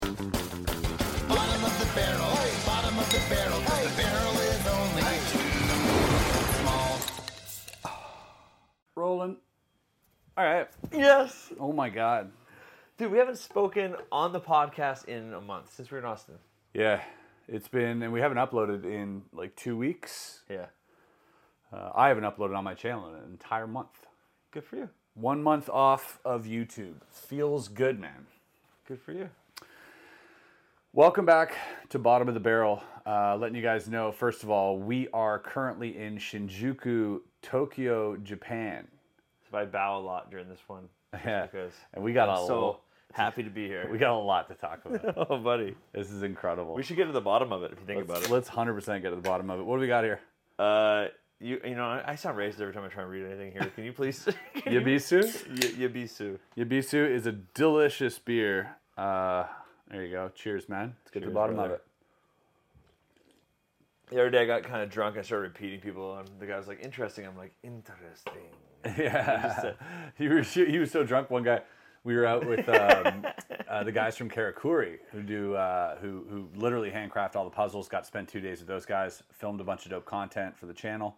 Bottom of the barrel. Bottom of the barrel. 'cause the barrel is only small. Rolling. All right. Yes. Oh my God. Dude, we haven't spoken on the podcast in a month since we were in Austin. Yeah, it's been, and we haven't uploaded in like two weeks. Yeah. Uh, I haven't uploaded on my channel in an entire month. Good for you. One month off of YouTube. Feels good, man. Good for you. Welcome back to Bottom of the Barrel. Uh, letting you guys know, first of all, we are currently in Shinjuku, Tokyo, Japan. So I bow a lot during this one. Yeah, Because and we got I'm a so lo- happy to be here. we got a lot to talk about. oh, buddy. this is incredible. We should get to the bottom of it if you think let's, about it. let's hundred percent get to the bottom of it. What do we got here? Uh, you you know I, I sound racist every time I try and read anything here. Can you please? can Yabisu. Y- Yabisu. Yabisu is a delicious beer. Uh, there you go. Cheers, man. Let's get to the bottom brother. of it. The other day I got kind of drunk. I started repeating people, and the guy was like, "Interesting." I'm like, "Interesting." Yeah, you were sh- he was so drunk. One guy, we were out with um, uh, the guys from Karakuri who do uh, who who literally handcraft all the puzzles. Got to spend two days with those guys. Filmed a bunch of dope content for the channel,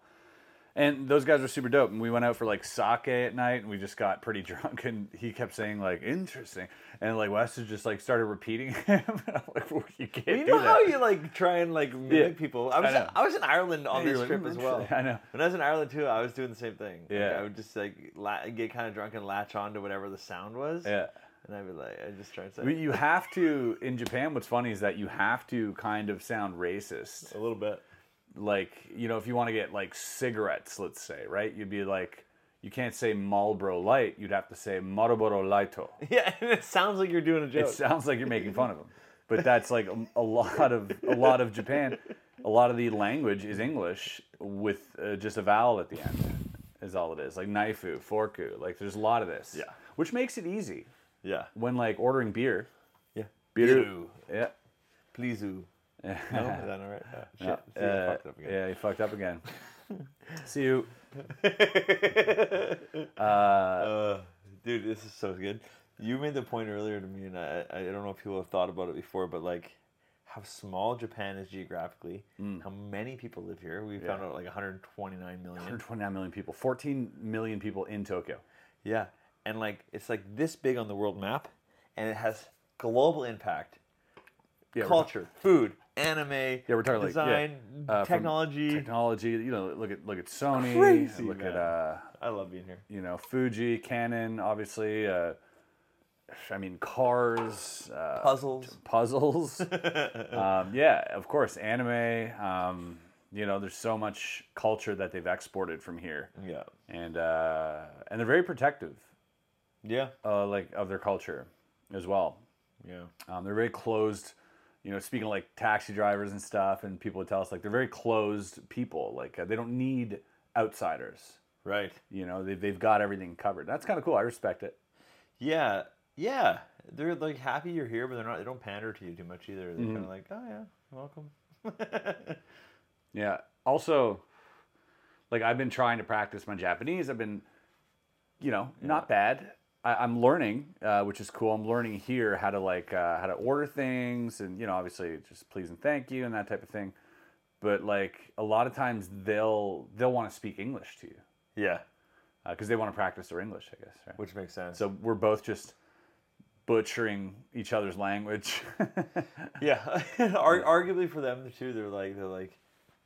and those guys were super dope. And we went out for like sake at night, and we just got pretty drunk. And he kept saying like interesting, and like Wes just like started repeating him. And I'm like, well, you can't You do know that. how you like try and like mimic Yeah. people. I was I. I, was in Ireland on Yeah, this trip like, as "Mm, well. interesting." I know. When I was in Ireland too, I was doing the same thing. Like, Yeah. I would just like la- get kind of drunk and latch on to whatever the sound was. Yeah. And I'd be like, I just try and say Well, You have to in Japan. What's funny is that you have to kind of sound racist. a little bit. Like you know, if you want to get like cigarettes, let's say, right? You'd be like, you can't say Marlboro Light. You'd have to say Marlboro Lighto. Yeah, and it sounds like you're doing a joke. It sounds like you're making fun of them, but that's like a, a lot of a lot of Japan. A lot of the language is English with uh, just a vowel at the end. Is all it is. Like naifu, forku. Like there's a lot of this. Yeah. Which makes it easy yeah. when like ordering beer. Yeah. Beer. Yeah. Please. No, is that all right? Yeah. Shit. Yeah, See, uh, fucked up again. yeah, you fucked up again. See you. Uh, dude, this is so good. You made the point earlier to me, and I, I don't know if people have thought about it before, but like how small Japan is geographically, Mm. how many people live here. We found out like 129 million. 129 million people. 14 million people in Tokyo. Yeah, and like it's like this big on the world map, and it has global impact. Yeah, Culture, food, anime, Yeah, we're talking design, like yeah, uh, technology. Technology. You know, look at look at Sony. Crazy, look at man. uh, I love being here. you know Fuji, Canon, obviously. Uh, I mean, cars, uh, Puzzles. puzzles. um, yeah, of course, anime. Um, you know, there's so much culture that they've exported from here, Yeah, and uh, and they're very protective, yeah, uh, like of their culture as well. yeah. Um, they're very closed. You know, speaking of like taxi drivers and stuff, and people would tell us like they're very closed people. Like uh, they don't need outsiders. Right. You know, they, they've got everything covered. That's kind of cool. I respect it. Yeah, Yeah, they're like happy you're here, but they're not. They don't pander to you too much either. They're Mm-hmm. kind of like, oh yeah, welcome. Yeah. Also, like I've been trying to practice my Japanese. I've been, you know, not bad. I, I'm learning, uh, which is cool. I'm learning here how to like uh, how to order things, and you know, obviously just please and thank you and that type of thing. But like a lot of times they'll they'll want to speak English to you Yeah, because they want to practice their English, I guess. Right? which makes sense. so we're both just butchering each other's language. yeah, Ar- arguably for them too, they're like they're like,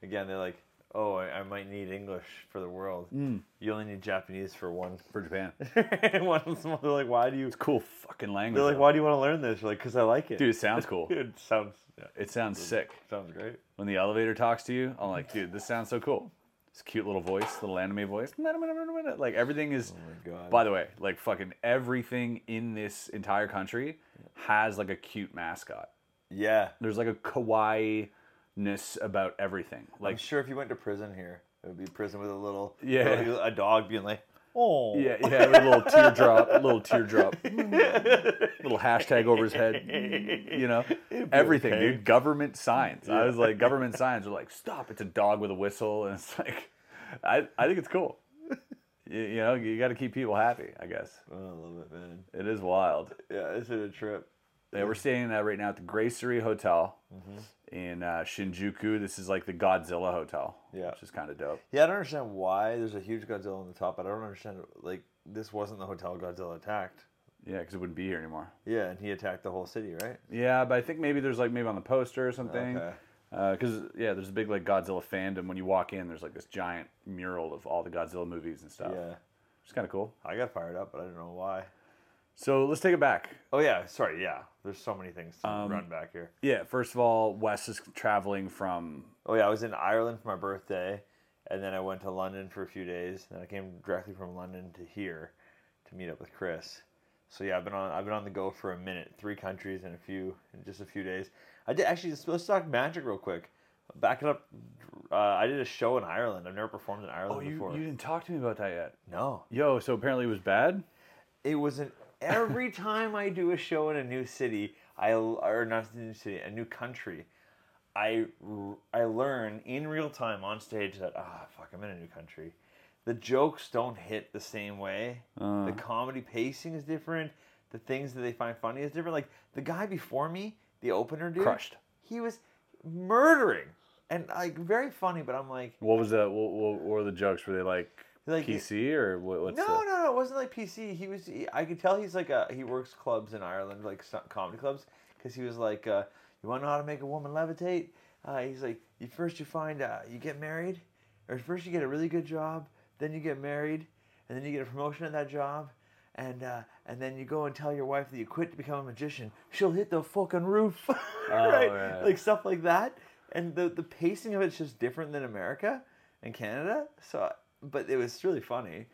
again, they're like, oh, I, I might need English for the world. Mm. You only need Japanese for one. for Japan, one small- they're like, why do you? It's cool fucking language. They're like, though. why do you want to learn this? You're like, because I like it. Dude, it sounds cool. it sounds yeah, It sounds sick. sounds great. when the elevator talks to you, I'm like, dude, this sounds so cool. This cute little voice, little anime voice. Like everything is. Oh my God. By the way, like fucking everything in this entire country has like a cute mascot. Yeah, There's like a kawaii ness about everything. Like I'm sure if you went to prison here, it would be prison with a little Yeah. little- a dog being like, oh yeah, yeah, a little teardrop, a little teardrop, little hashtag over his head. You know, everything, okay. dude. Government signs. I was like, government signs are like, stop. It's a dog with a whistle, and it's like, I, I think it's cool. You, you know, you got to keep people happy. I guess Oh, I love it, man. it is wild. Yeah, it's a trip. Yeah, we're staying uh, right now at the Gracery Hotel Mm-hmm. in uh, Shinjuku. This is like the Godzilla hotel. Yeah. which is kind of dope. Yeah, I don't understand why there's a huge Godzilla on the top, but I don't understand like this wasn't the hotel Godzilla attacked. Yeah, because it wouldn't be here anymore. Yeah, and he attacked the whole city, right? Yeah, but I think maybe there's like maybe on the poster or something. Okay. Because yeah, there's a big like Godzilla fandom. When you walk in, there's like this giant mural of all the Godzilla movies and stuff. Yeah. It's kind of cool. I got fired up, but I don't know why. So let's take it back. Oh yeah, sorry, yeah. There's so many things to Um, run back here. Yeah, first of all, Wes is traveling from. Oh yeah, I was in Ireland for my birthday, and then I went to London for a few days. And I came directly from London to here to meet up with Chris. So yeah, I've been on I've been on the go for a minute. Three countries in a few in just a few days. I did actually let's, let's talk magic real quick. Back it up. Uh, I did a show in Ireland. I've never performed in Ireland Oh, you, before. you didn't talk to me about that yet. No, Yo, so apparently it was bad. it was an every time I do a show in a new city, I or not a new city, a new country, I I learn in real time on stage that ah fuck, I'm in a new country. The jokes don't hit the same way. Uh. The comedy pacing is different. The things that they find funny is different. Like the guy before me, the opener dude, Crushed. He was murdering and like very funny, but I'm like, What was that? What, what were the jokes? Were they like, Like, PC or what, what's no, the? no, no. It wasn't like PC. He was. He, I could tell he's like a. He works clubs in Ireland, like comedy clubs, because he was like, uh, "You want to know how to make a woman levitate?" Uh, he's like, "You first you find uh, you get married, or first you get a really good job, then you get married, and then you get a promotion at that job." And uh, and then you go and tell your wife that you quit to become a magician. She'll hit the fucking roof, right? right. Like stuff like that. And the the pacing of it's just different than America and Canada. So, but it was really funny.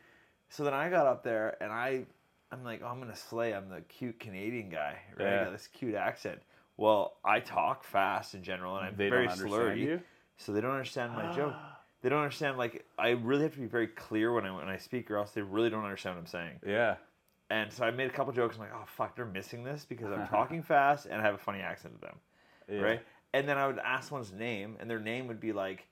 So then I got up there and I, I'm like, oh, I'm gonna slay. I'm the cute Canadian guy, right? I got this cute accent. Well, I talk fast in general, and I'm They very slurry, you? so they don't understand my joke. They don't understand. Like I really have to be very clear when I when I speak, or else they really don't understand what I'm saying. Yeah. And so I made a couple jokes. I'm like, oh fuck, they're missing this because I'm talking fast and I have a funny accent to them, Yeah. right? And then I would ask someone's name, and their name would be like,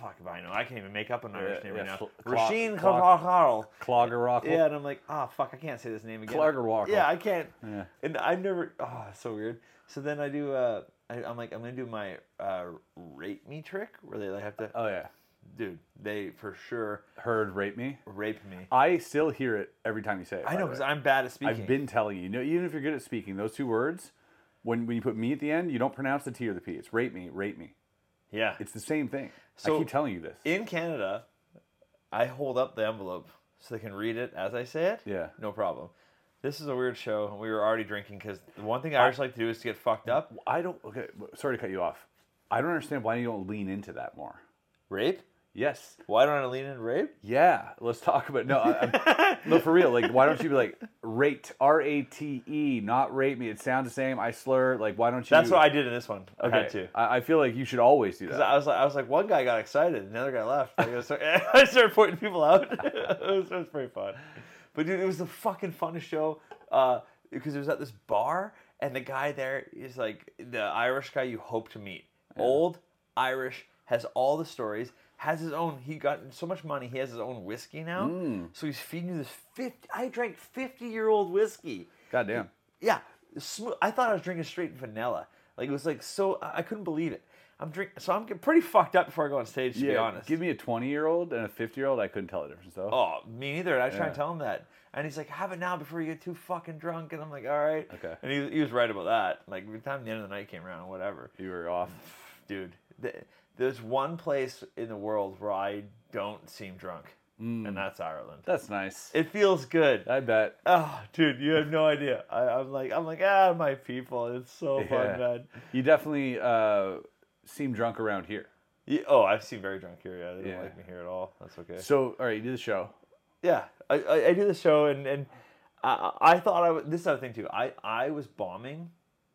fuck if I know. I can't even make up an Irish name right now. Rasheen Cla- Carl. Clogger Rock. Yeah, and I'm like, oh fuck, I can't say this name again. Or Yeah, I can't. Yeah. And I've never. Oh, so weird. So then I do. Uh, I, I'm like, I'm gonna do my uh, rape me trick, where they like have to. Oh yeah. Dude, they for sure Heard rape me. rape me. I still hear it every time you say it. I know because. I'm bad at speaking. I've been telling you. You know, even if you're good at speaking, those two words, when when you put me at the end, you don't pronounce the T or the P. It's rape me, rape me. Yeah. It's the same thing. So- I keep telling you this. in Canada, I hold up the envelope so they can read it as I say it. Yeah. No problem. This is a weird show, we were already drinking because the one thing I Irish like to do is to get fucked up. I don't. Okay, sorry to cut you off. I don't understand why you don't lean into that more. Rape? Yes. Why don't I lean in rape? Yeah. Let's talk about no. I, no, for real. Like, why don't you be like rate R A T E, not rape me? It sounds the same. I slur. Like, why don't you? That's what I did in this one. I Okay. had to. I, I feel like you should always do that. I was like, I was like, one guy got excited, and the other guy left. I, go, I started pointing people out. it, was, it was pretty fun. But dude, it was the fucking funnest show. Uh, because it was at this bar, and the guy there is like the Irish guy you hope to meet. Old Irish has all the stories. Has his own. He got so much money. He has his own whiskey now. Mm. So he's feeding you this fifty. I drank fifty year old whiskey. Goddamn. Yeah, smooth. I thought I was drinking straight vanilla. Like it was like so. I couldn't believe it. I'm drinking. So I'm getting pretty fucked up before I go on stage. To be honest. Give me a 20 year old and a 50 year old. I couldn't tell the difference though. Oh, me neither. And I try Yeah. and tell him that. And he's like, have it now before you get too fucking drunk. And I'm like, all right. Okay. And he, he was right about that. Like, by the time the end of the night came around, whatever. You were off. Dude, th- there's one place in the world where I don't seem drunk, and that's Ireland. That's nice. It feels good. I bet. Oh, dude, you have no idea. I, I'm like, I'm like, ah, my people. It's so Yeah. fun, man. You definitely uh, seem drunk around here. Yeah, oh, I've seen very drunk here. Yeah, they don't Yeah. like me here at all. That's okay. So, all right, you do the show. yeah, I, I, I do the show, and and I, I thought I was, this is the thing too. I I was bombing,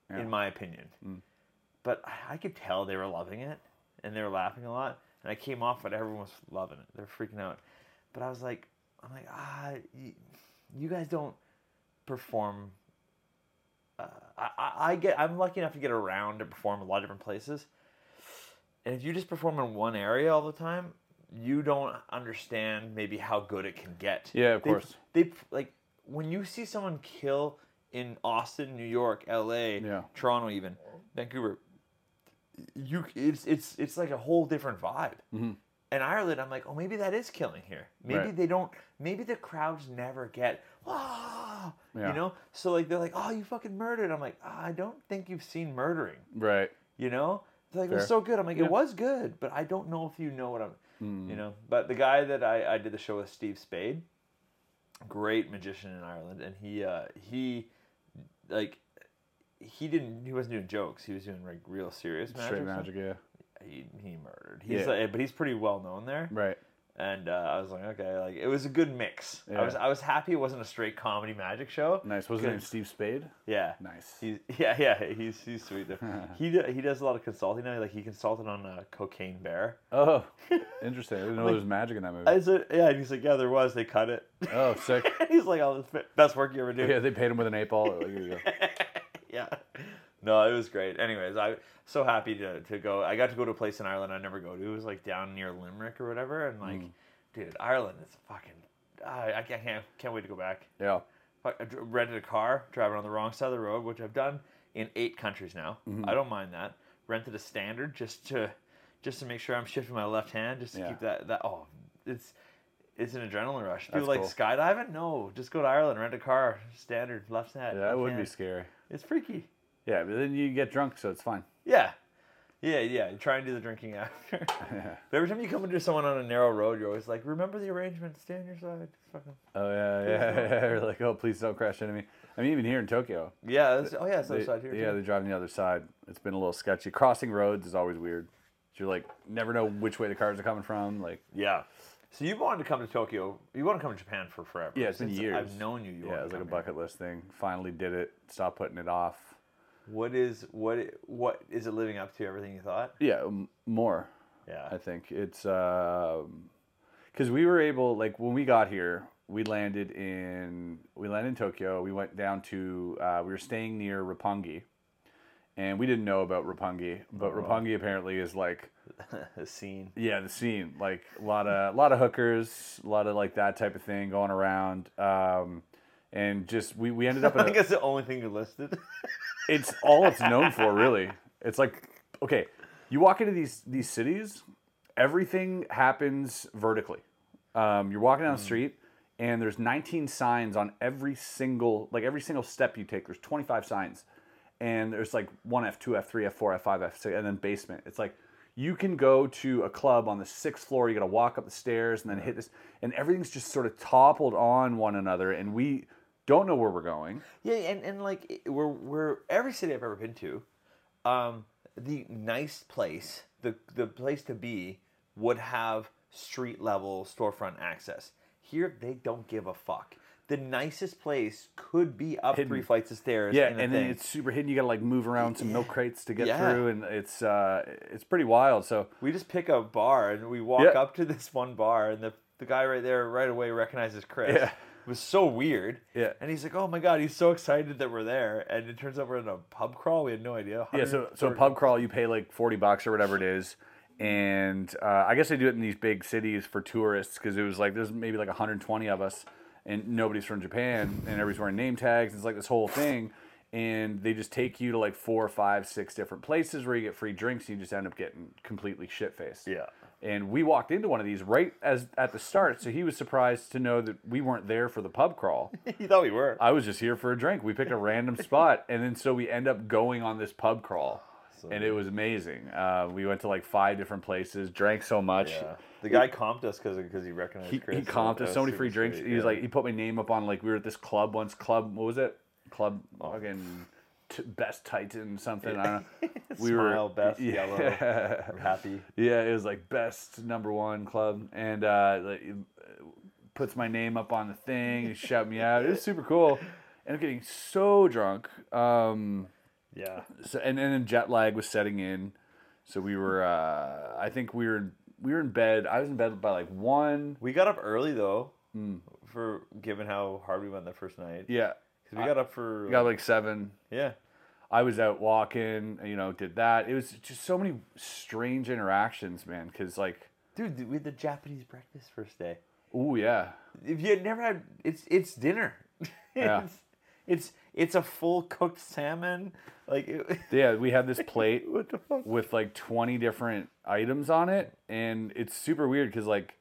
Yeah. Mm. in my opinion, but I, I could tell they were loving it, and they were laughing a lot. And I came off, but everyone was loving it. They're freaking out. But I was like, I'm like, ah, you, you guys don't perform. Uh, I, I, I get. I'm lucky enough to get around to perform a lot of different places. And if you just perform in one area all the time, you don't understand maybe how good it can get. Yeah, of They- course. They like when you see someone kill in Austin, New York, L.A., Yeah. Toronto, even Vancouver. You, it's it's it's like a whole different vibe. In Ireland, I'm like, oh, maybe that is killing here. Maybe Right. they don't. Maybe the crowds never get, ah, Yeah. you know. So like they're like, oh, you fucking murdered. I'm like, "Ah, I don't think you've seen murdering. Right. You know, they're like it was so good. I'm like, Yeah. it was good, but I don't know if you know what I'm. Hmm. You know, but the guy that I, I did the show with, Steve Spade, great magician in Ireland, and he uh, he like he didn't he wasn't doing jokes. He was doing like real serious magic. Straight magic, yeah. He he murdered. He's Yeah. like, but he's pretty well known there. Right. And uh, I was like, okay, like it was a good mix. Yeah. I was I was happy it wasn't a straight comedy magic show. Nice. What's his name? Steve Spade? Yeah. Nice. He's yeah yeah he's he's sweet. he do- he does a lot of consulting now. Like he consulted on uh, Cocaine Bear. Oh, interesting. I didn't know Like- there was magic in that movie. I said yeah. And he's like yeah there was. They cut it. Oh, sick. he's like oh the best work you ever do. yeah, they paid him with an eight ball. Like, here you go. Yeah. No, it was great. Anyways, I so happy to, to go. I got to go to a place in Ireland I never go to. It was like down near Limerick or whatever. And like, dude, Ireland is fucking. I, I can't, can't wait to go back. Yeah. I rented a car, driving on the wrong side of the road, which I've done in eight countries now. Mm-hmm. I don't mind that. Rented a standard just to just to make sure I'm shifting my left hand, just to Yeah. keep that that. Oh, it's it's an adrenaline rush. That's People like cool. skydiving? No, just go to Ireland, rent a car, standard left hand. Yeah, that would be scary. It's freaky. Yeah, but then you get drunk, so it's fine. Yeah. Yeah, yeah. You try and do the drinking after. But every time you come into someone on a narrow road, you're always like, remember the arrangement, stay on your side. Fucking... Oh yeah, yeah, yeah. You're like, oh, please don't crash into me. I mean, even here in Tokyo. Yeah, that's, oh yeah, it's the other they- side here. yeah, too. they're driving the other side. It's been a little sketchy. Crossing roads is always weird. You're like, never know which way the cars are coming from. Like, yeah. So you wanted to come to Tokyo. You want to come to Japan for forever. yeah, it's been years. I've known you. you yeah, it was like a here. bucket list thing. Finally did it. Stop putting it off. What is what what is it living up to? Everything you thought? Yeah, more. Yeah. I think it's because we were able, like when we got here, we landed in we landed in Tokyo. We went down to uh, we were staying near Roppongi, and we didn't know about Roppongi, but Oh. Roppongi apparently is like the scene. yeah, the scene like a lot of a lot of hookers, a lot of like that type of thing going around. Um, and just we, we ended up I think that's the only thing you listed. it's all it's known for really it's like okay you walk into these these cities everything happens vertically um, you're walking down the street and there's 19 signs on every single like every single step you take there's 25 signs and there's like 1f 2f 3f 4f 5f 6 and then basement it's like you can go to a club on the sixth floor you gotta walk up the stairs and then hit this and everything's just sort of toppled on one another and we don't know where we're going Yeah, and, and like we're we're every city I've ever been to, um, the nice place, the the place to be would have street level storefront access. Here they don't give a fuck. The nicest place could be up Hidden. three flights of stairs. Yeah, and then it's super hidden. You gotta like move around some milk crates to get Yeah. through, and it's uh, it's pretty wild. So we just pick a bar and we walk Yeah. up to this one bar, and the the guy right there right away recognizes Chris. Yeah. It was so weird. Yeah. And he's like, "Oh my god, he's so excited that we're there." And it turns out we're in a pub crawl. We had no idea. Yeah, so so 130 pub crawl, you pay like forty bucks or whatever it is, and uh, I guess they do it in these big cities for tourists because it was like there's maybe like 120 of us, and nobody's from Japan, and everybody's wearing name tags. It's like this whole thing, and they just take you to like four, five, six different places where you get free drinks. And you just end up getting completely shit faced. Yeah. And we walked into one of these right as at the start, so he was surprised to know that we weren't there for the pub crawl. he thought we were. I was just here for a drink. We picked a random spot, and then so we end up going on this pub crawl, and it was amazing. Uh, we went to like five different places, drank so much. Yeah. The guy comped us because because he recognized He, Chris. he comped us so many free drinks. sweet, He was yeah. like, he put my name up on like we were at this club once. Club, what was it? Club fucking t- best Titan something. I don't know. We Smile, were best, yeah. yellow, happy. Yeah, it was like best number one club, and uh, like, puts my name up on the thing. He shout me out. It was super cool. And I'm getting so drunk. Um, Yeah. so, and, and then jet lag was setting in. So we were. Uh, I think we were. We were in bed. I was in bed by like one. We got up early though, for given how hard we went that first night. Yeah, 'Cause we got up for we got like seven. yeah. I was out walking. You know, did that. It was just so many strange interactions, man. Because like, Dude, we had the Japanese breakfast first day. oh yeah, If you had never had, it's it's dinner. Yeah. it's, it's it's a full cooked salmon. Like it, Yeah, we had this plate What the fuck? with like 20 different items on it. And it's super weird because, like,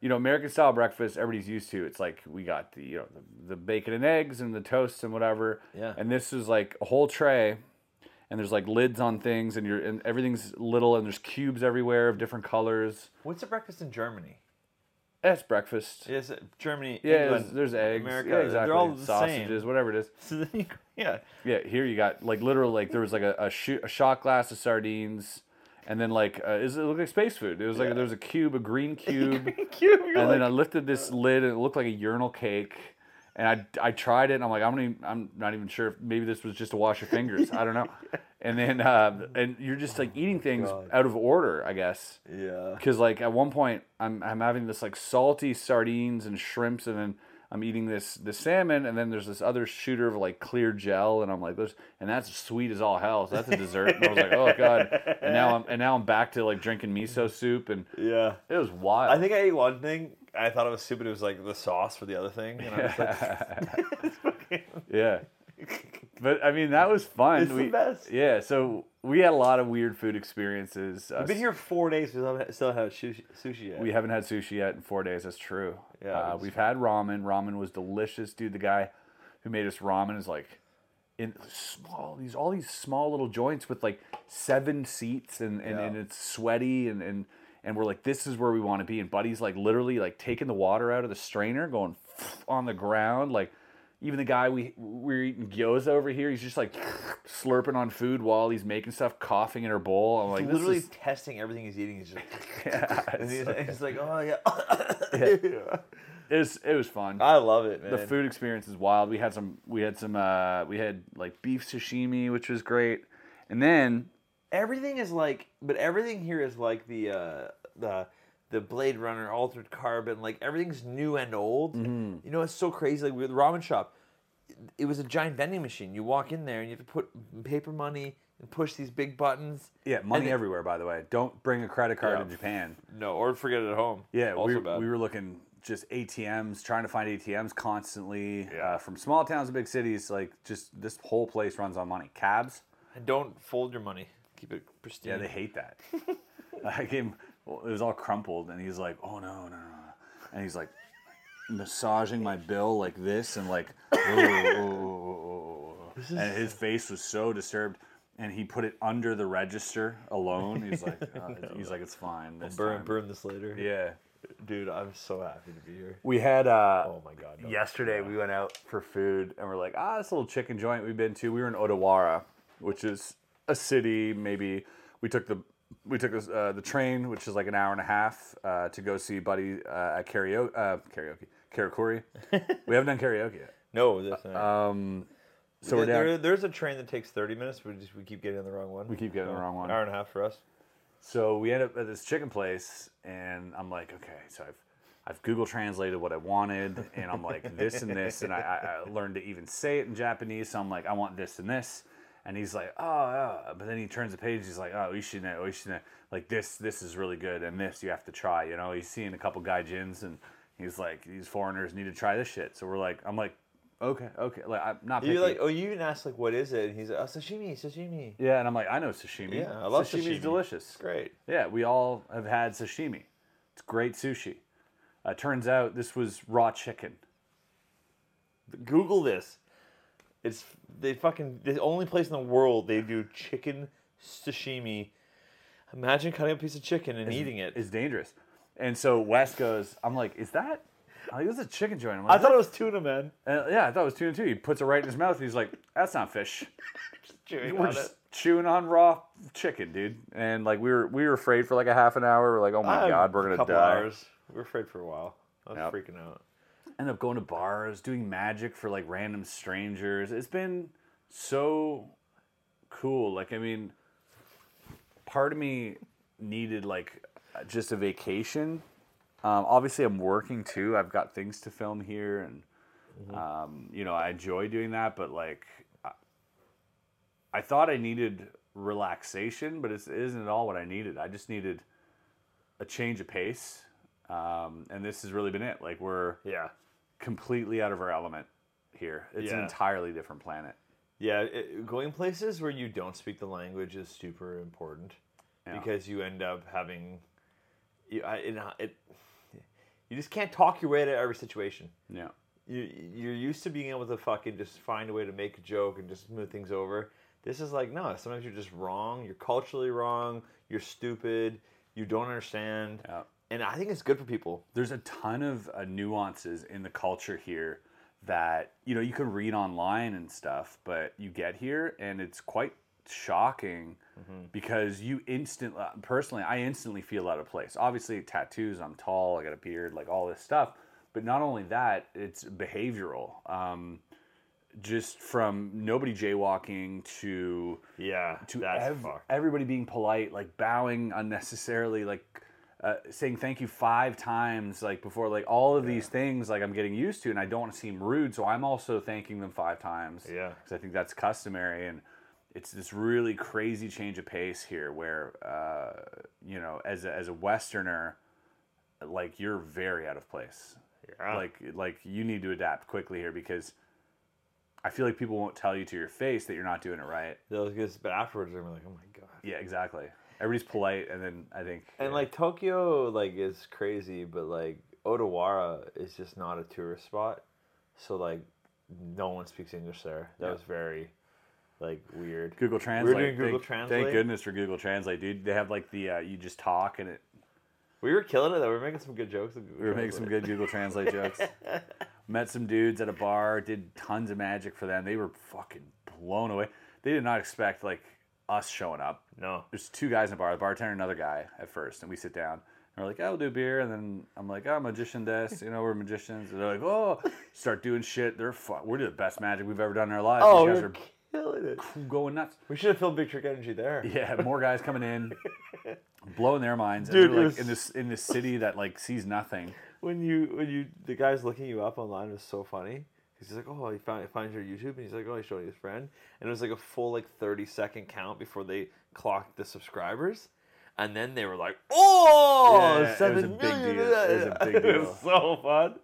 you know, American style breakfast, everybody's used to. It's like we got the, you know, the, the bacon and eggs and the toast and whatever. Yeah. And this is like a whole tray. And there's like lids on things, and you're and everything's little, and there's cubes everywhere of different colors. What's the breakfast in Germany? That's breakfast. Yes, Germany. Yeah, England, there's, there's eggs. America. Yeah, exactly. They're all the Sausages, same. whatever it is. So then you, yeah, Yeah, here you got like literally like there was like a a, shoot, a shot glass of sardines, and then like uh, is it looked like space food? It was like there was a cube, a green cube, cute. You're and like, then I lifted this lid and it looked like a urinal cake. And I, I tried it and I'm like I'm not even, I'm not even sure if maybe this was just to wash your fingers I don't know, and then uh, and you're just like eating things God. out of order I guess yeah. because like at one point I'm I'm having this like salty sardines and shrimps, and then I'm eating this this salmon, and then there's this other shooter of like clear gel, and I'm like, this, and that's sweet as all hell. So that's a dessert. And I was like, oh god. And now I'm and now I'm back to like drinking miso soup, and Yeah. it was wild. I think I ate one thing. I thought it was but it was like the sauce for the other thing. And I was like, yeah. But I mean that was fun. It's the best. Yeah. So we had a lot of weird food experiences. I've been here four days. We still haven't, still haven't had sushi, sushi yet. We haven't had sushi yet in four days. That's true. Yeah, uh, we've had ramen. Ramen was delicious, dude. The guy who made us ramen is like in small these all these small little joints with like seven seats and and, Yeah. and it's sweaty and and and we're like this is where we want to be. And Buddy's like literally like taking the water out of the strainer, going on the ground like. Even the guy we we were eating gyoza over here, he's just like slurping on food while he's making stuff, coughing in her bowl. I'm like, literally is testing everything he's eating. He's just, yeah, he's, he's like, oh yeah. it was it was fun. I love it, man. the food experience is wild. We had some we had some uh we had like beef sashimi, which was great. And then everything is like, but everything here is like the uh, the the Blade Runner, Altered Carbon. Like everything's new and old. Mm-hmm. You know, it's so crazy. Like with the ramen shop, it was a giant vending machine. You walk in there and you have to put paper money and push these big buttons. yeah, money it- everywhere by the way. Don't bring a credit card Yeah. to Japan. No, or forget it at home. Yeah, we, we were looking just ATMs, trying to find ATMs constantly. Yeah. Uh, from small towns to big cities, like just this whole place runs on money. Cabs, and don't fold your money. Keep it pristine. yeah, they hate that. I gave him, well, it was all crumpled, and he's like, "Oh no, no, no," and he's like massaging my bill like this, and like, and his face was so disturbed. And he put it under the register alone. He's like, uh, he's like, it's fine. This burn time." burn this later. Yeah. dude, I'm so happy to be here. We had uh, Oh my god. no. yesterday we went out for food and we're like, ah, this little chicken joint we've been to. We were in Odawara, which is a city. Maybe we took the we took this, uh, the train, which is like an hour and a half, uh, to go see Buddy uh, at karaoke. Uh, karaoke, karakuri. we haven't done karaoke yet. No, this. Um, so we're there, there's a train that takes 30 minutes. We just we keep getting on the wrong one. We keep getting on the wrong one. Hour and a half for us. So we end up at this chicken place, and I'm like, okay, so I've I've Google translated what I wanted, and I'm like this and this, and I, I, I learned to even say it in Japanese. So I'm like, I want this and this, and he's like, oh, yeah. but then he turns the page. He's like, oh, ishine, ishine, like this, this is really good, and this you have to try. You know, he's seeing a couple gaijins, and he's like, these foreigners need to try this shit. So we're like, I'm like, okay, okay, like I'm not. Picky. You like, oh, you even asked like, what is it? And he's like, oh, sashimi, sashimi. Yeah, and I'm like, I know sashimi. Yeah, I love Sashimi's sashimi. delicious. It's great. Yeah, we all have had sashimi. It's great sushi. Uh, turns out this was raw chicken. Google this. It's they fucking the only place in the world they do chicken sashimi. Imagine cutting a piece of chicken and eating it. It's dangerous. And so Wes goes, I'm like, is that? I'm like, this is a chicken joint. I'm I thought it was tuna, man. Uh, yeah, I thought it was tuna too. He puts it right in his mouth. And he's like, that's not fish. Chewing We're on just it. chewing on raw chicken, dude. And like we were we were afraid for like a half an hour. We're like, oh my Uh, god, we're gonna die. Hours. We were afraid for a while. I was Yep. freaking out. End up going to bars, doing magic for like random strangers. It's been so cool. Like, I mean, part of me needed like just a vacation. Um, obviously, I'm working too. I've got things to film here, and um, you know, I enjoy doing that. But like, I, I thought I needed relaxation, but it's, it isn't at all what I needed. I just needed a change of pace, um, and this has really been it. Like, we're Yeah. Completely out of our element here. It's an entirely different planet. Yeah, it, going places where you don't speak the language is super important Yeah. because you end up having, you, I, it, it, you just can't talk your way out of every situation. Yeah. You, you're used to being able to fucking just find a way to make a joke and just smooth things over. This is like no. Sometimes you're just wrong. You're culturally wrong. You're stupid. You don't understand. Yeah. And I think it's good for people. There's a ton of uh, nuances in the culture here that you know you can read online and stuff, but you get here and it's quite shocking because you instantly, personally, I instantly feel out of place. Obviously, tattoos. I'm tall. I got a beard. Like all this stuff. But not only that, it's behavioral. Um, just from nobody jaywalking to Yeah, to ev- everybody being polite, like bowing unnecessarily, like uh, saying thank you five times, like before, like all of these things, like I'm getting used to, and I don't want to seem rude, so I'm also thanking them five times. Yeah. because I think that's customary, and it's this really crazy change of pace here, where uh, you know, as a, as a Westerner, like you're very out of place. Yeah. Like like you need to adapt quickly here because. I feel like people won't tell you to your face that you're not doing it right. They'll just, but afterwards they're like, oh my god. Yeah, exactly. Everybody's polite, and then I think And yeah. like Tokyo, like is crazy, but like Odawara is just not a tourist spot, so like no one speaks English there. That Yeah. was very like weird. Google Translate. doing Google thank, Translate? Thank goodness for Google Translate, dude. They have like the uh, you just talk and it. We were killing it though. We were making some good jokes. We were making some good Google Translate jokes. Met some dudes at a bar. Did tons of magic for them. They were fucking blown away. They did not expect like us showing up. No. There's two guys in the bar, the bartender and another guy at first, and we sit down. And we're like, oh, we'll do beer, and then I'm like, oh, magician des, you know, we're magicians. And they're like, oh, start doing shit. They're fun. We're doing the best magic we've ever done in our lives. Oh, These guys were killing it. going nuts. We should have filmed Big Trick Energy there. Yeah, more guys coming in, blowing their minds. Dude, and like was- in this in this city that like sees nothing. When you when you the guy's looking you up online was so funny. 'Cause He's like, oh, he found finds your YouTube, and he's like, oh, he's showing his friend, and it was like a full like thirty second count before they clocked the subscribers, and then they were like, oh, Yeah, it was a seven big deal. It was a big It was so fun.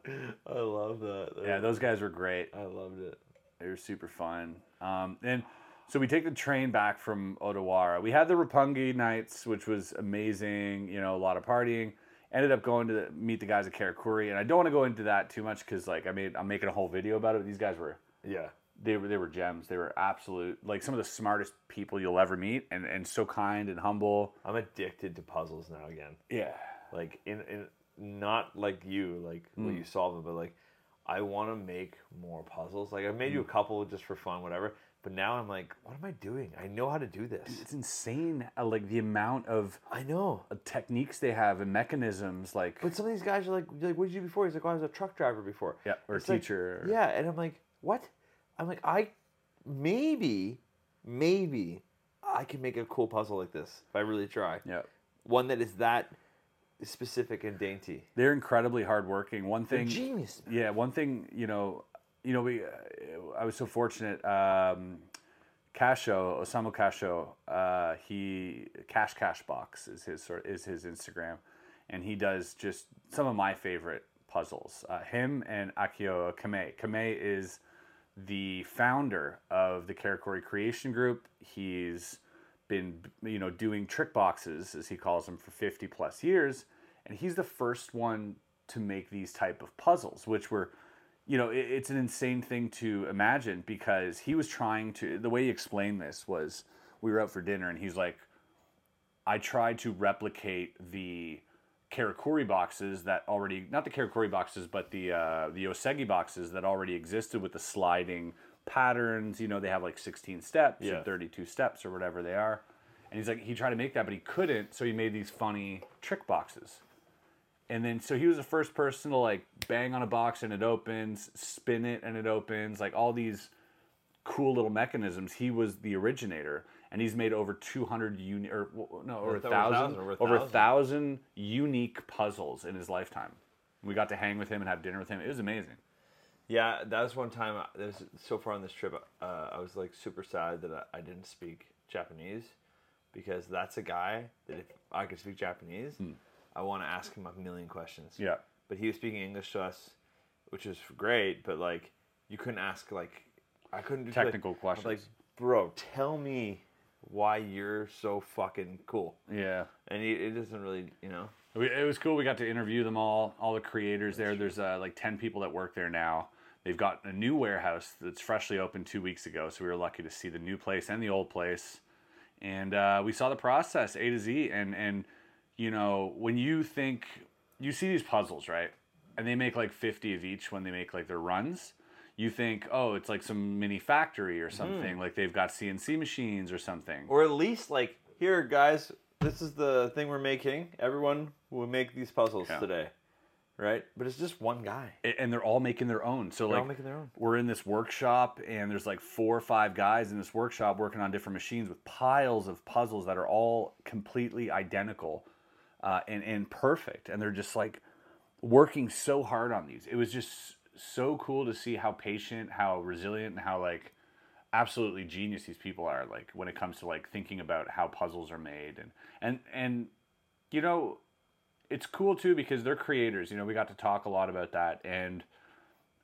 I love that. Yeah, those guys were great. I loved it. They were super fun. Um, and so we take the train back from Odawara. We had the Roppongi nights, which was amazing. You know, a lot of partying. Ended up going to meet the guys at Karakuri, and I don't want to go into that too much because like I mean I'm making a whole video about it. These guys were Yeah. they were they were gems. They were absolute like some of the smartest people you'll ever meet, and and so kind and humble. I'm addicted to puzzles now again. Yeah. Like in in not like you, like Hmm. when you solve them, but like I want to make more puzzles. Like I made Hmm. you a couple just for fun, whatever. But now I'm like, what am I doing? I know how to do this. It's insane, uh, like the amount of I know. uh, techniques they have and mechanisms. Like, But some of these guys are like, like, what did you do before? He's like, oh, I was a truck driver before. Yeah, or a It's like, teacher or- yeah, and I'm like, what? I'm like, I maybe, maybe I can make a cool puzzle like this if I really try. yeah, One that is that specific and dainty. They're incredibly hardworking. One They're thing, genius. Yeah, one thing you know, you know, we. Uh, I was so fortunate. Um, Casho, Osamu Casho, uh, he Cash Cash Box is his sort of is his Instagram, and he does just some of my favorite puzzles. Uh, him and Akio Kamei. Kamei is the founder of the Karakuri Creation Group. He's been you know doing trick boxes as he calls them for 50 plus years and he's the first one to make these type of puzzles which were you know it, it's an insane thing to imagine because he was trying to the way he explained this was we were out for dinner and he's like i tried to replicate the karakuri boxes that already not the karakuri boxes but the uh, the yosegi boxes that already existed with the sliding patterns you know they have like 16 steps Yeah. or 32 steps or whatever they are and he's like he tried to make that but he couldn't so he made these funny trick boxes and then so he was the first person to like bang on a box and it opens spin it and it opens like all these cool little mechanisms he was the originator and he's made over 200 uni or no over a Over a thousand over a thousand. unique puzzles in his lifetime we got to hang with him and have dinner with him it was amazing Yeah, that was one time. I- There's so far on this trip, uh, I was like super sad that I, I didn't speak Japanese because that's a guy that if I could speak Japanese, I want to ask him a million questions. Yeah. But he was speaking English to us, which was great. But like, you couldn't ask like, I couldn't do Technical like, was Like, bro, tell me why you're so fucking cool. yeah And he, it doesn't really, you know. We, it was cool. We got to interview them all, all the creators there. There's uh, like 10 people that work there now. They've got a new warehouse that's freshly opened two weeks ago. So we were lucky to see the new place and the old place. And uh, we saw the process A to Z. And, and, you know, when you think, you see these puzzles, right? And they make like 50 of each when they make like their runs. You think, oh, it's like some mini factory or something. Hmm. Like they've got CNC machines or something. Or at least like, here, guys, this is the thing we're making. Everyone will make these puzzles Yeah. today, right? But it's just one guy. And they're all making their own. So They're like all making their own. we're in this workshop and there's like four or five guys in this workshop working on different machines with piles of puzzles that are all completely identical uh, and and perfect. And they're just like working so hard on these. It was just so cool to see how patient, how resilient, and how like absolutely genius these people are. Like when it comes to like thinking about how puzzles are made and and and you know it's cool too because they're creators. You know, we got to talk a lot about that, and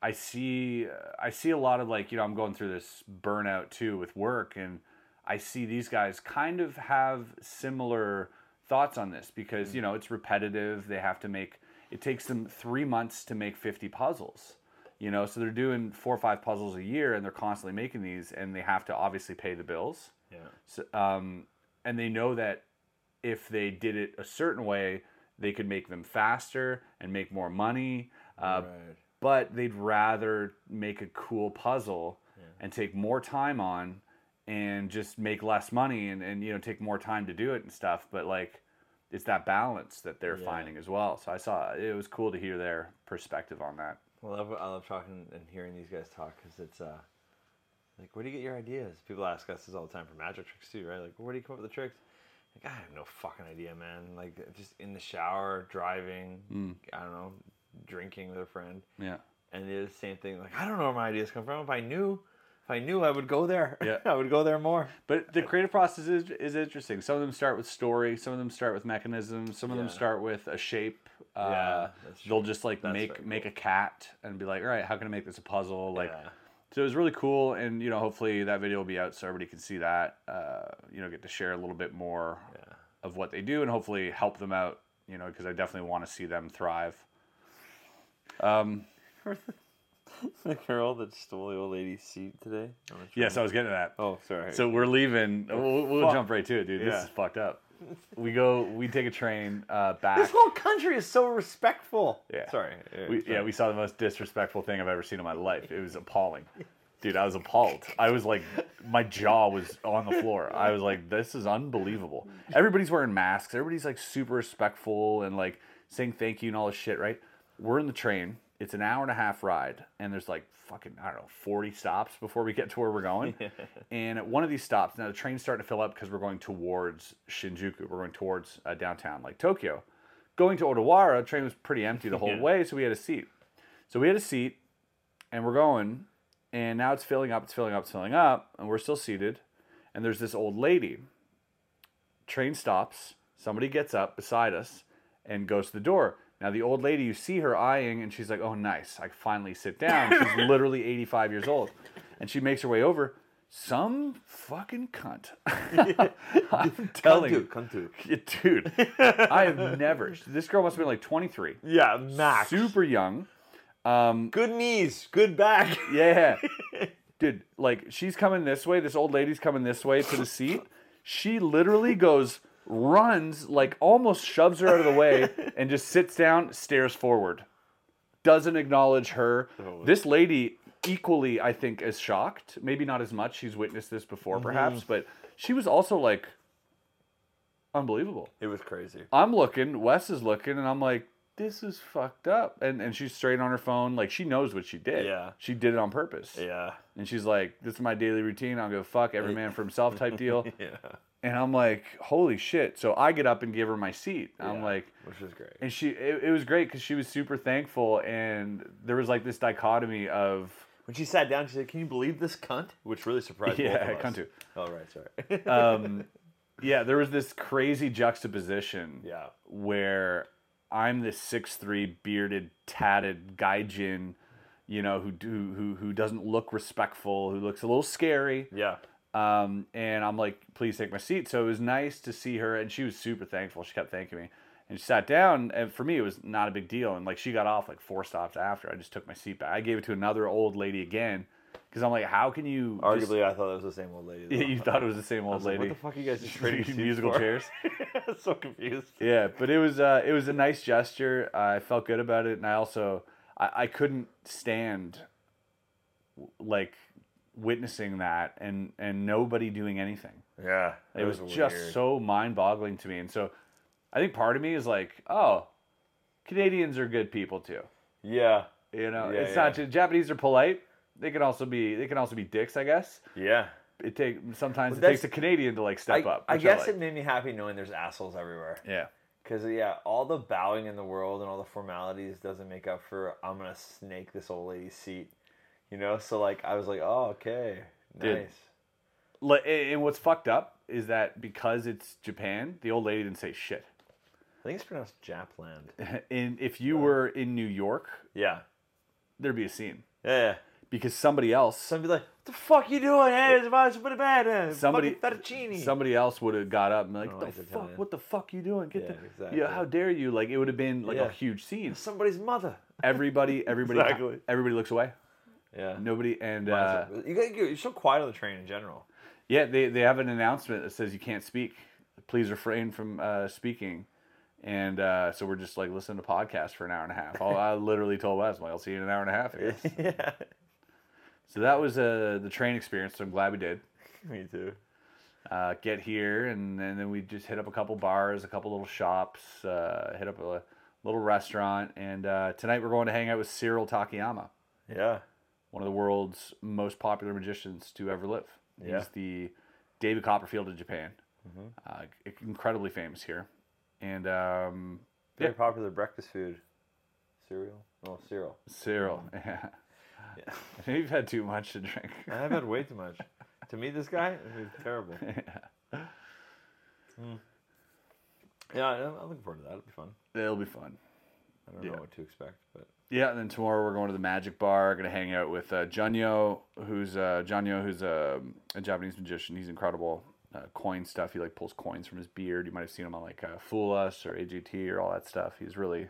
I see I see a lot of like you know I'm going through this burnout too with work, and I see these guys kind of have similar thoughts on this because you know it's repetitive. They have to make it takes them three months to make 50 puzzles. You know, so they're doing four or five puzzles a year, and they're constantly making these, and they have to obviously pay the bills. Yeah. So, um, and they know that if they did it a certain way, they could make them faster and make more money. Uh, Right. But they'd rather make a cool puzzle and take more time on and just make less money and, and you know take more time to do it and stuff. But like it's that balance that they're finding as well. So I saw it was cool to hear their perspective on that. Well, I love, I love talking and hearing these guys talk because it's uh, like, where do you get your ideas? People ask us this all the time for magic tricks too, right? Like, where do you come up with the tricks? Like, I have no fucking idea, man. Like, just in the shower, driving, I don't know, drinking with a friend. Yeah. And it is the same thing. Like, I don't know where my ideas come from. If I knew, if I knew, I would go there. Yeah. I would go there more. But the creative process is, is interesting. Some of them start with story. Some of them start with mechanisms. Some of them start with a shape. Uh, Yeah, that's they'll just like That's make very make a cat and be like, all right, how can I make this a puzzle? Like, Yeah. so it was really cool. And you know, hopefully that video will be out so everybody can see that. Uh, you know, get to share a little bit more of what they do and hopefully help them out. You know, because I definitely want to see them thrive. Um, the girl that stole the old lady's seat today. yes, I was getting to that. Oh, sorry. So we're leaving. We'll, we'll jump right to it, dude. This Yeah. is fucked up. We go. We take a train uh, back. this whole country is so respectful. Yeah. Sorry. We, yeah, we saw the most disrespectful thing I've ever seen in my life. It was appalling. Dude, I was appalled. I was like, my jaw was on the floor. I was like, this is unbelievable. Everybody's wearing masks. Everybody's like super respectful and like saying thank you and all this shit, right? We're in the train. It's an hour and a half ride, and there's like fucking, I don't know, 40 stops before we get to where we're going. and at one of these stops, now the train's starting to fill up because we're going towards Shinjuku. We're going towards uh, downtown, like Tokyo going to Odawara, train was pretty empty the whole Yeah. way, so we had a seat. So we had a seat, and we're going, and now it's filling up, it's filling up, it's filling up, and we're still seated. And there's this old lady. Train stops. Somebody gets up beside us and goes to the door. Now the old lady, you see her eyeing, and she's like, "Oh, nice! I finally sit down." She's literally 85 years old, and she makes her way over. Some fucking cunt. I'm telling you, come to. Yeah, dude. I have never. This girl must have been like 23, Yeah, max. super young. Um, good knees, good back. Yeah. Dude, like she's coming this way, this old lady's coming this way to the seat. She literally goes, runs, like almost shoves her out of the way and just sits down, stares forward. Doesn't acknowledge her. Oh. This lady equally, I think, is shocked. Maybe not as much. She's witnessed this before, perhaps, mm. but she was also like unbelievable. It was crazy. I'm looking, Wes is looking, and I'm like, this is fucked up. And and she's straight on her phone, like she knows what she did. Yeah. She did it on purpose. Yeah. And she's like, this is my daily routine. I'll go fuck every man for himself type deal. Yeah. And I'm like, holy shit. So I get up and give her my seat. I'm like, which is great. and she, it, it was great because she was super thankful. And there was like this dichotomy of, When she sat down, she said, "Can you believe this cunt?" Which really surprised me. Yeah, both of us. cunt too. Oh right, sorry. um, yeah, there was this crazy juxtaposition. Yeah. Where I'm this six three bearded, tatted gaijin, you know, who do who who doesn't look respectful, who looks a little scary. yeah. Um, and I'm like, please take my seat. So it was nice to see her, and she was super thankful. She kept thanking me, and she sat down. And for me, it was not a big deal. And like, she got off like four stops after. I just took my seat back. I gave it to another old lady again, because I'm like, how can you? just- Arguably, I thought it was the same old lady. though. Yeah, you thought it was the same old was like, lady. what the fuck are you guys just trading musical for?" chairs. I was so confused. Yeah, but it was uh, it was a nice gesture. I felt good about it, and I also I, I couldn't stand like witnessing that and and nobody doing anything. Yeah. It was, just so mind-boggling to me, and so I think part of me is like, oh, Canadians are good people too. Yeah. You know, Yeah, it's yeah. not just Japanese are polite. They can also be they can also be dicks, I guess. Yeah. It take sometimes But it takes a Canadian to like step I, up. I guess like. it made me happy knowing there's assholes everywhere. yeah. Because yeah, all the bowing in the world and all the formalities doesn't make up for I'm gonna snake this old lady's seat. You know, so like I was like, oh okay, Dude. nice. And what's fucked up is that because it's Japan, the old lady didn't say shit. I think it's pronounced Japland. And if you were in New York, Yeah, there'd be a scene yeah. yeah. because somebody else, Somebody like, what the fuck you doing? Hey, it's about to put it bad. uh, somebody, fettuccine. somebody else would have got up and like, Oh, the fuck, Italian. what the fuck you doing? Get Yeah, the, exactly. yeah, how dare you? Like it would have been like Yeah. a huge scene. somebody's mother. Everybody, everybody, Exactly. everybody looks away. Yeah. Nobody, and uh, you you're so quiet on the train in general. yeah, they they have an announcement that says you can't speak. Please refrain from uh, speaking. And uh, so we're just like listening to podcasts for an hour and a half. I'll, I literally told Wes, like, I'll see you in an hour and a half. I guess. yeah. So that was uh, the train experience. So I'm glad we did. Me too. Uh, get here, and, and then we just hit up a couple bars, a couple little shops, uh, hit up a little restaurant, and uh, tonight we're going to hang out with Cyril Takayama, Yeah. One of the world's most popular magicians to ever live. He's the David Copperfield of Japan, uh, incredibly famous here, and um, Very yeah, popular breakfast food. Cereal? Oh, cereal. Cyril. Yeah. I think you've had too much to drink. I have had way too much. to meet this guy, it was terrible. Mm. Yeah, I'm I'm looking forward to that. It'll be fun. It'll be fun. I don't Yeah. know what to expect, but Yeah, and then tomorrow we're going to the Magic Bar. Going to hang out with uh, Junyo, who's uh, Junyo, who's a, a Japanese magician. He's incredible. Uh, coin stuff. He like pulls coins from his beard. You might have seen him on like uh, Fool Us or AGT or all that stuff. He's really,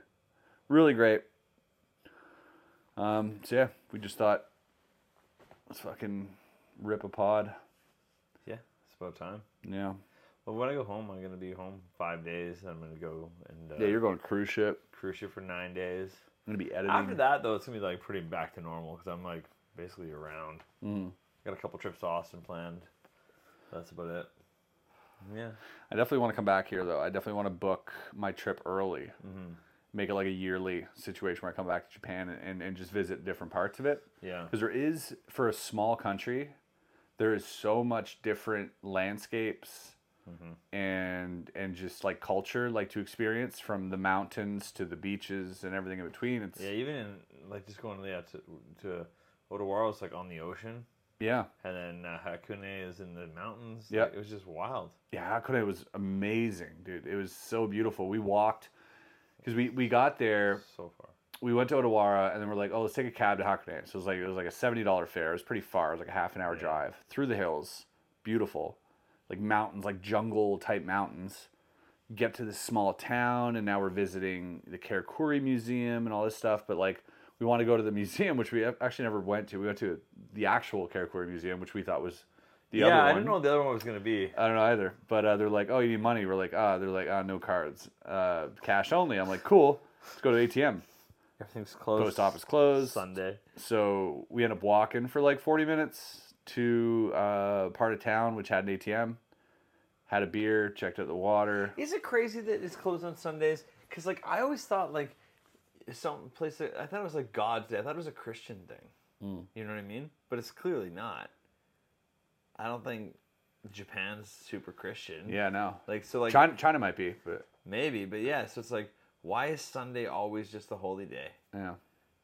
really great. Um, so yeah, we just thought let's fucking rip a pod. yeah, it's about time. Yeah, Well, when I go home, I'm gonna be home five days. I'm gonna go and uh, yeah. You're going cruise ship. cruise ship for nine days. Gonna be editing. After that, though, it's gonna be like pretty back to normal because I'm like basically around. Mhm. Got a couple trips to Austin planned. That's about it. Yeah. I definitely want to come back here though. I definitely want to book my trip early. Make it like a yearly situation where I come back to Japan and, and, and just visit different parts of it. Yeah. Because there is, for a small country, there is so much different landscapes, and and just like culture, like to experience from the mountains to the beaches and everything in between. It's Yeah, even in like just going yeah to to Odawara is like on the ocean, yeah. and then uh, Hakone is in the mountains. Yeah, Like, it was just wild. Yeah, Hakone was amazing, dude. It was so beautiful. We walked because we we got there. So far. We went to Odawara and then we're like, oh, let's take a cab to Hakone. So it was like it was like a seventy dollar fare. It was pretty far. It was like a half an hour drive through the hills. Beautiful, like mountains, like jungle type mountains. Get to this small town and now we're visiting the Karakuri Museum and all this stuff. But like we want to go to the museum, which we actually never went to. We went to the actual Karakuri Museum, which we thought was the yeah, other one. Yeah, I didn't know what the other one was gonna be. I don't know either. But uh, they're like, oh, you need money. We're like, ah, they're like, ah, no cards, uh, cash only. I'm like, cool. Let's go to ATM. Everything's closed. Post office closed. Sunday. So we end up walking for like 40 minutes to uh, part of town which had an ATM. Had a beer, checked out the water. Is it crazy that it's closed on Sundays? Because like I always thought like some place that I thought it was like God's Day. I thought it was a Christian thing. Hmm. You know what I mean? But it's clearly not. I don't think Japan's super Christian. Yeah, no. Like so like China, China might be, but maybe, but yeah. So it's like why is Sunday always just a holy day? yeah.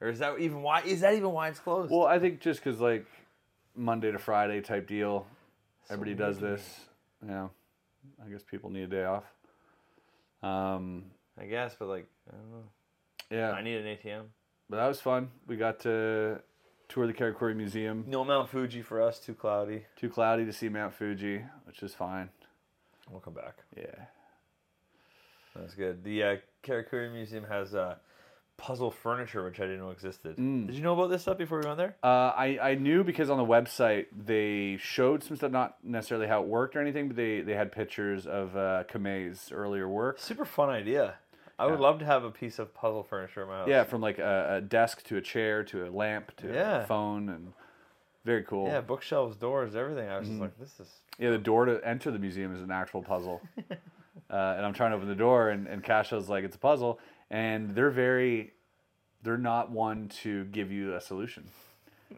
Or is that even why? Is that even why it's closed? Well, I think just because like Monday to Friday type deal, everybody does this. Yeah, I guess people need a day off. Um, I guess, but like I don't know. yeah, I need an ATM. but that was fun. We got to tour the Karakuri Museum. No Mount Fuji for us. Too cloudy. Too cloudy to see Mount Fuji, which is fine. We'll come back. Yeah. That's good. The uh, Karakuri Museum has uh, puzzle furniture, which I didn't know existed. Mm. Did you know about this stuff before we went there? Uh, I, I knew because on the website they showed some stuff, not necessarily how it worked or anything, but they, they had pictures of uh, Kamei's earlier work. Super fun idea. I would Yeah. love to have a piece of puzzle furniture in my house. Yeah, from like a, a desk to a chair to a lamp to Yeah. a phone and very cool. Yeah, bookshelves, doors, everything. I was Mm-hmm. just like, this is. Yeah, the door to enter the museum is an actual puzzle. uh, and I'm trying to open the door, and, and Kasha's like, it's a puzzle. And they're very, they're not one to give you a solution,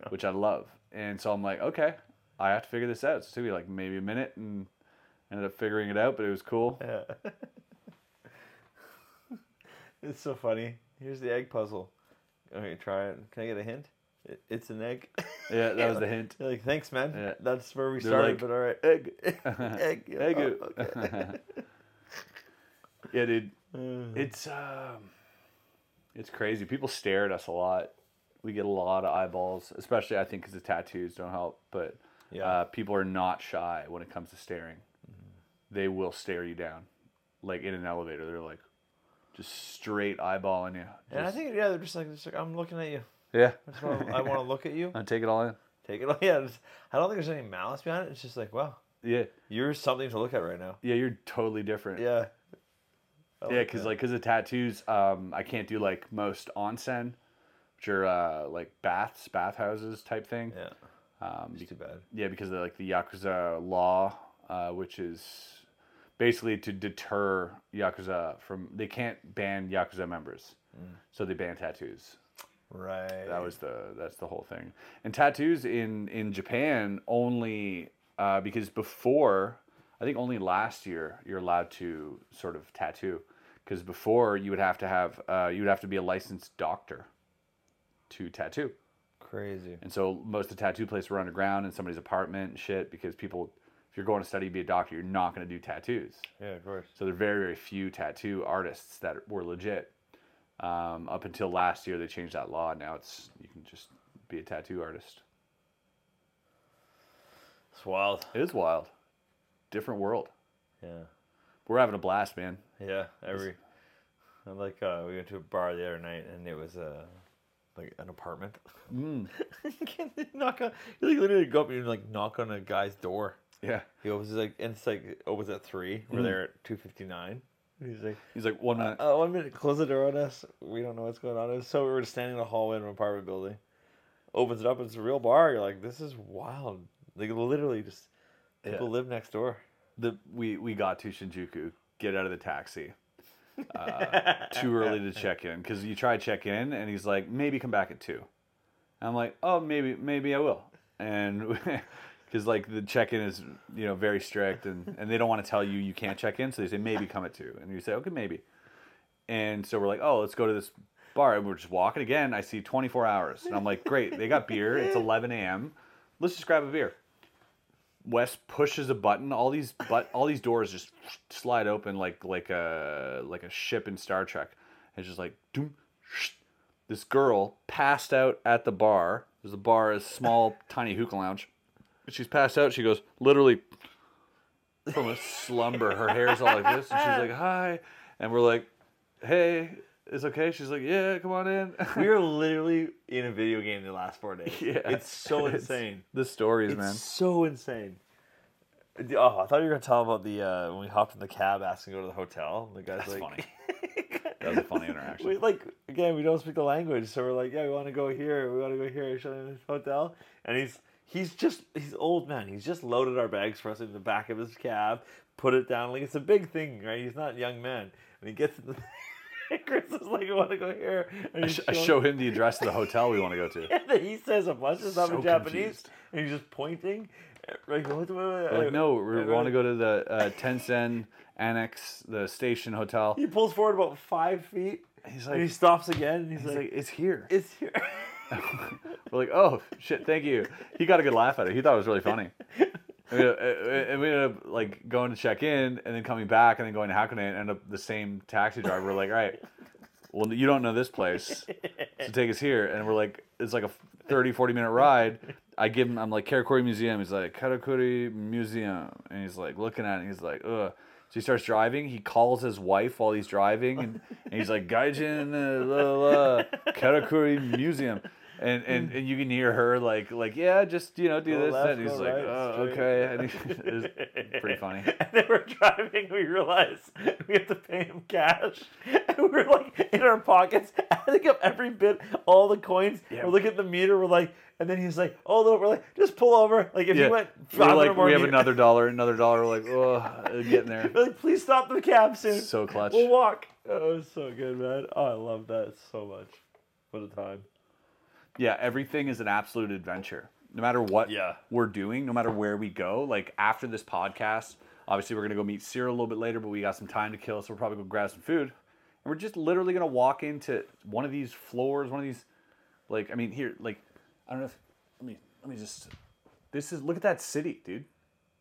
which I love. And so I'm like, okay, I have to figure this out. So it took me like maybe a minute and ended up figuring it out, but it was cool. Yeah. it's so funny. Here's the egg puzzle. Okay, try it. Can I get a hint? It's an egg. Yeah, that was the hint. You're like, thanks, man. Yeah. That's where we They're started, like, but all right. Egg. egg. Egg. oh, okay. yeah, dude. It's um, it's crazy. People stare at us a lot. We get a lot of eyeballs, especially I think because the tattoos don't help. But Yeah. uh, people are not shy when it comes to staring. They will stare you down, like in an elevator. They're like just straight eyeballing you. and I think, yeah, they're just like, just like I'm looking at you. yeah, I, want to look at you. I take it all in. Take it. All. Yeah, it's- I don't think there's any malice behind it. It's just like, wow, Yeah, you're something to look at right now. yeah, you're totally different. Yeah. I Yeah, because like because of tattoos, um, I can't do like most onsen, which are uh, like baths, bathhouses type thing. Yeah. Um, It's too bad. yeah, because of like the yakuza law, uh, which is basically to deter yakuza from. They can't ban yakuza members, so they ban tattoos. Right. That was the that's the whole thing. And tattoos in in Japan only uh, because before I think only last year you're allowed to sort of tattoo because before you would have to have uh, you would have to be a licensed doctor to tattoo. crazy. And so most of the tattoo places were underground in somebody's apartment and shit because people if you're going to study to be a doctor you're not going to do tattoos. Yeah, of course. So there are very, very few tattoo artists that were legit. Um, up until last year, they changed that law. Now it's you can just be a tattoo artist. It's wild. It is wild, different world. Yeah. We're having a blast, man. Yeah. Every. I like uh, we went to a bar the other night and it was uh, like an apartment. Mm. knock on. You like literally go up and you like knock on a guy's door. Yeah, He opens like and it's like opens at three. We're Mhm. there at two fifty nine. He's like, he's like one minute. uh, one minute, close the door on us. We don't know what's going on. So we were just standing in the hallway in an apartment building. Opens it up. It's a real bar. You're like, this is wild. Like literally, just people Yeah. live next door. the we we got to Shinjuku. Get out of the taxi. Uh, too early to check in because you try to check in and he's like maybe come back at two. And I'm like oh maybe maybe I will and because like the check-in is you know very strict and, and they don't want to tell you you can't check in so they say maybe come at two and you say okay maybe and so we're like oh let's go to this bar and we're just walking again i see 24 hours and i'm like great they got beer it's 11 a.m let's just grab a beer wes pushes a button all these but all these doors just slide open like like a like a ship in star trek. It's just like doom, this girl passed out at the bar. There's a bar a small tiny hookah lounge. She's passed out. She goes literally from a slumber. Her hair's all like this, and she's like, "Hi," and we're like, "Hey, it's okay." She's like, "Yeah, come on in." We were literally in a video game the last four days. Yeah. It's so It's- insane. the stories, It's man. so insane. Oh, I thought you were gonna tell about the uh, when we hopped in the cab asking to go to the hotel. The guy's That's like, funny. That was a funny interaction. we like again we don't speak the language, so we're like, yeah, we want to go here, we want to go here, show him this hotel, and he's he's just he's old man. He's just loaded our bags for us in the back of his cab, put it down like it's a big thing, right? He's not a young man, and he gets in the. Chris is like, I want to go here. I, sh- I show him the address of the hotel we want to go to. and then he says a bunch of stuff So in Japanese, confused. and he's just pointing. Like, what, what, We're like, uh, no, we uh, want to uh, go to the uh, Tensen Annex, the station hotel. He pulls forward about five feet. He's and he stops again. And he's, he's like, like, it's here. "It's here." We're like, oh shit, thank you. He got a good laugh at it. He thought it was really funny. And we, uh, and we ended up like going to check in and then coming back and then going to Hakone and end up the same taxi driver. We're like, all right, well you don't know this place, so take us here. And we're like, it's like a 30, 40 minute ride. I give him, I'm like Karakuri Museum. He's like Karakuri Museum, and he's like looking at it. He's like, ugh. So he starts driving. He calls his wife while he's driving, and, and he's like, Gaijin, uh, la, la, Karakuri Museum. And, and hmm. and you can hear her like like yeah just you know do Go this left, and he's like right, oh straight." okay and he, it was pretty funny and then we're driving. We realize we have to pay him cash, and we're like in our pockets, adding up every bit, all the coins. Yeah. We're looking at the meter. We're like, and then he's like, "Oh no!" We're like, "Just pull over." Like if yeah you went, we're like we have meters- another dollar another dollar we're like oh getting there We're like, please stop the cab soon. so clutch We'll walk. Oh, it was so good, man. Oh, I love that so much. What a time. Yeah, everything is an absolute adventure. No matter what Yeah. we're doing, no matter where we go, like after this podcast, obviously we're gonna go meet Cyril a little bit later, but we got some time to kill, so we're probably gonna grab some food. And we're just literally gonna walk into one of these floors, one of these like I mean here, like I don't know if let me let me just this is look at that city, dude.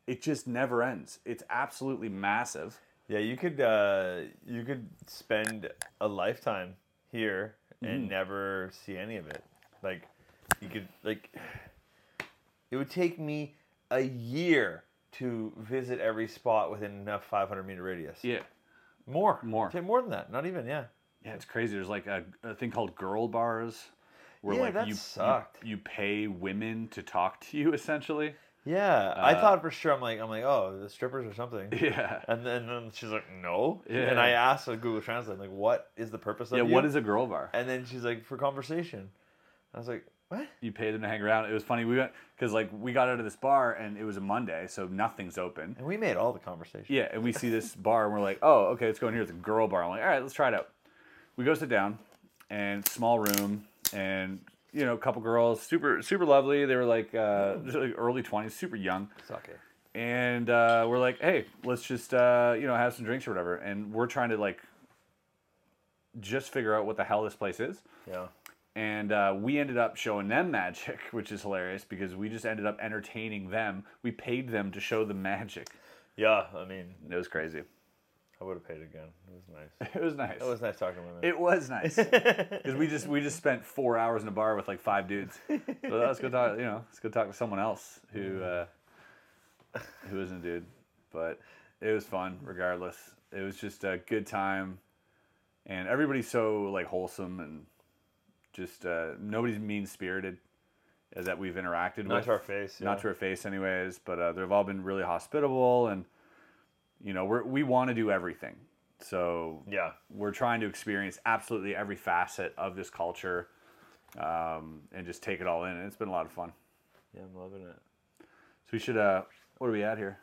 It just never ends. It's absolutely massive. Yeah, you could uh, you could spend a lifetime here and never see any of it. Like you could like it would take me a year to visit every spot within a 500 meter radius. Yeah. More, More. Take more than that. Not even. Yeah. Yeah, it's crazy. There's like a, a thing called girl bars where Yeah, like that you, you sucked. you pay women to talk to you essentially. Yeah, I Uh, thought for sure. I'm like, I'm like, oh, the strippers or something. Yeah. And then, then she's like, no. Yeah. And I asked on Google Translate, like, what is the purpose of Yeah, you? what is a girl bar? And then she's like, for conversation. I was like, what? You pay them to hang around. It was funny. We went because like we got out of this bar and it was a Monday, so nothing's open. And we made all the conversation. Yeah, and we see this bar and we're like, oh, okay, let's go in here. It's a girl bar. I'm like, all right, let's try it out. We go sit down, and small room, and you know, a couple girls, super super lovely. They were like, uh, like early twenties, super young. Suck it. and uh, we're like, hey, let's just uh, you know have some drinks or whatever. And we're trying to like just figure out what the hell this place is. Yeah. And uh, we ended up showing them magic, which is hilarious because we just ended up entertaining them. We paid them to show them magic. Yeah, I mean, It was crazy. I would have paid again. It was nice. It was nice. It was nice talking to them. It was nice because we just we just spent four hours in a bar with like five dudes. So let's go talk. You know, let's go talk to someone else who uh, who isn't a dude. But it was fun regardless. It was just a good time, and everybody's so like wholesome and just uh, nobody's mean spirited that we've interacted Not with. to our face, Not to our face, anyways. But uh, they've all been really hospitable and you know we're, we want to do everything so Yeah. we're trying to experience absolutely every facet of this culture um, and just take it all in and it's been a lot of fun Yeah, I'm loving it. so we should uh what are we at here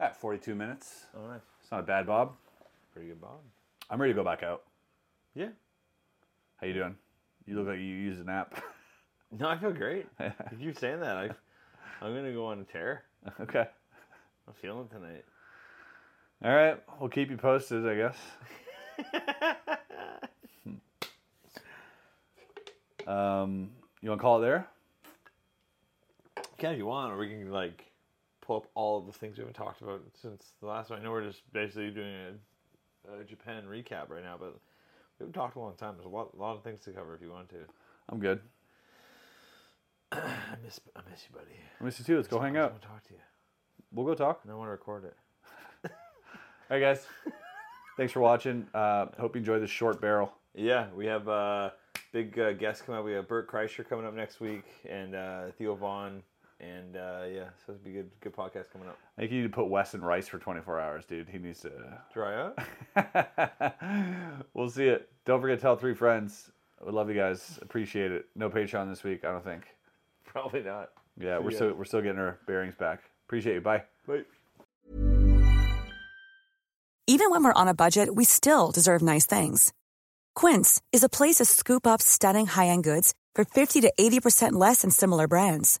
at 42 minutes Oh, nice. it's not a bad bob Pretty good bob. i'm ready to go back out Yeah. How you doing you look like you used an app No, I feel great. if you're saying that, I, I'm gonna go on a tear. Okay. I'm feeling tonight. All right. We'll keep you posted, I guess. um, you want to call it there? Yeah, if you want, or we can like pull up all of the things we haven't talked about since the last one. I know we're just basically doing a, a Japan recap right now, but we haven't talked a long time. There's a lot, a lot of things to cover if you want to. I'm good. I miss, I miss you, buddy. I miss you too. Let's go hang out. want to talk to you. We'll go talk. And I want to record it. All right, guys. Thanks for watching. Uh, hope you enjoyed this short barrel. Yeah, we have uh, big uh, guests coming up. We have Bert Kreischer coming up next week, and uh, Theo Von, and uh, yeah, so it's be good, good podcast coming up. I think you need to put Wes in rice for 24 hours, dude. He needs to. Dry out. we'll see it. Don't forget to tell three friends. We love you guys. Appreciate it. No Patreon this week, I don't think. Probably not. Yeah, we're ya. still we're still getting our bearings back. Appreciate you. Bye. Bye. Even when we're on a budget, we still deserve nice things. Quince is a place to scoop up stunning high-end goods for 50 to 80% less than similar brands.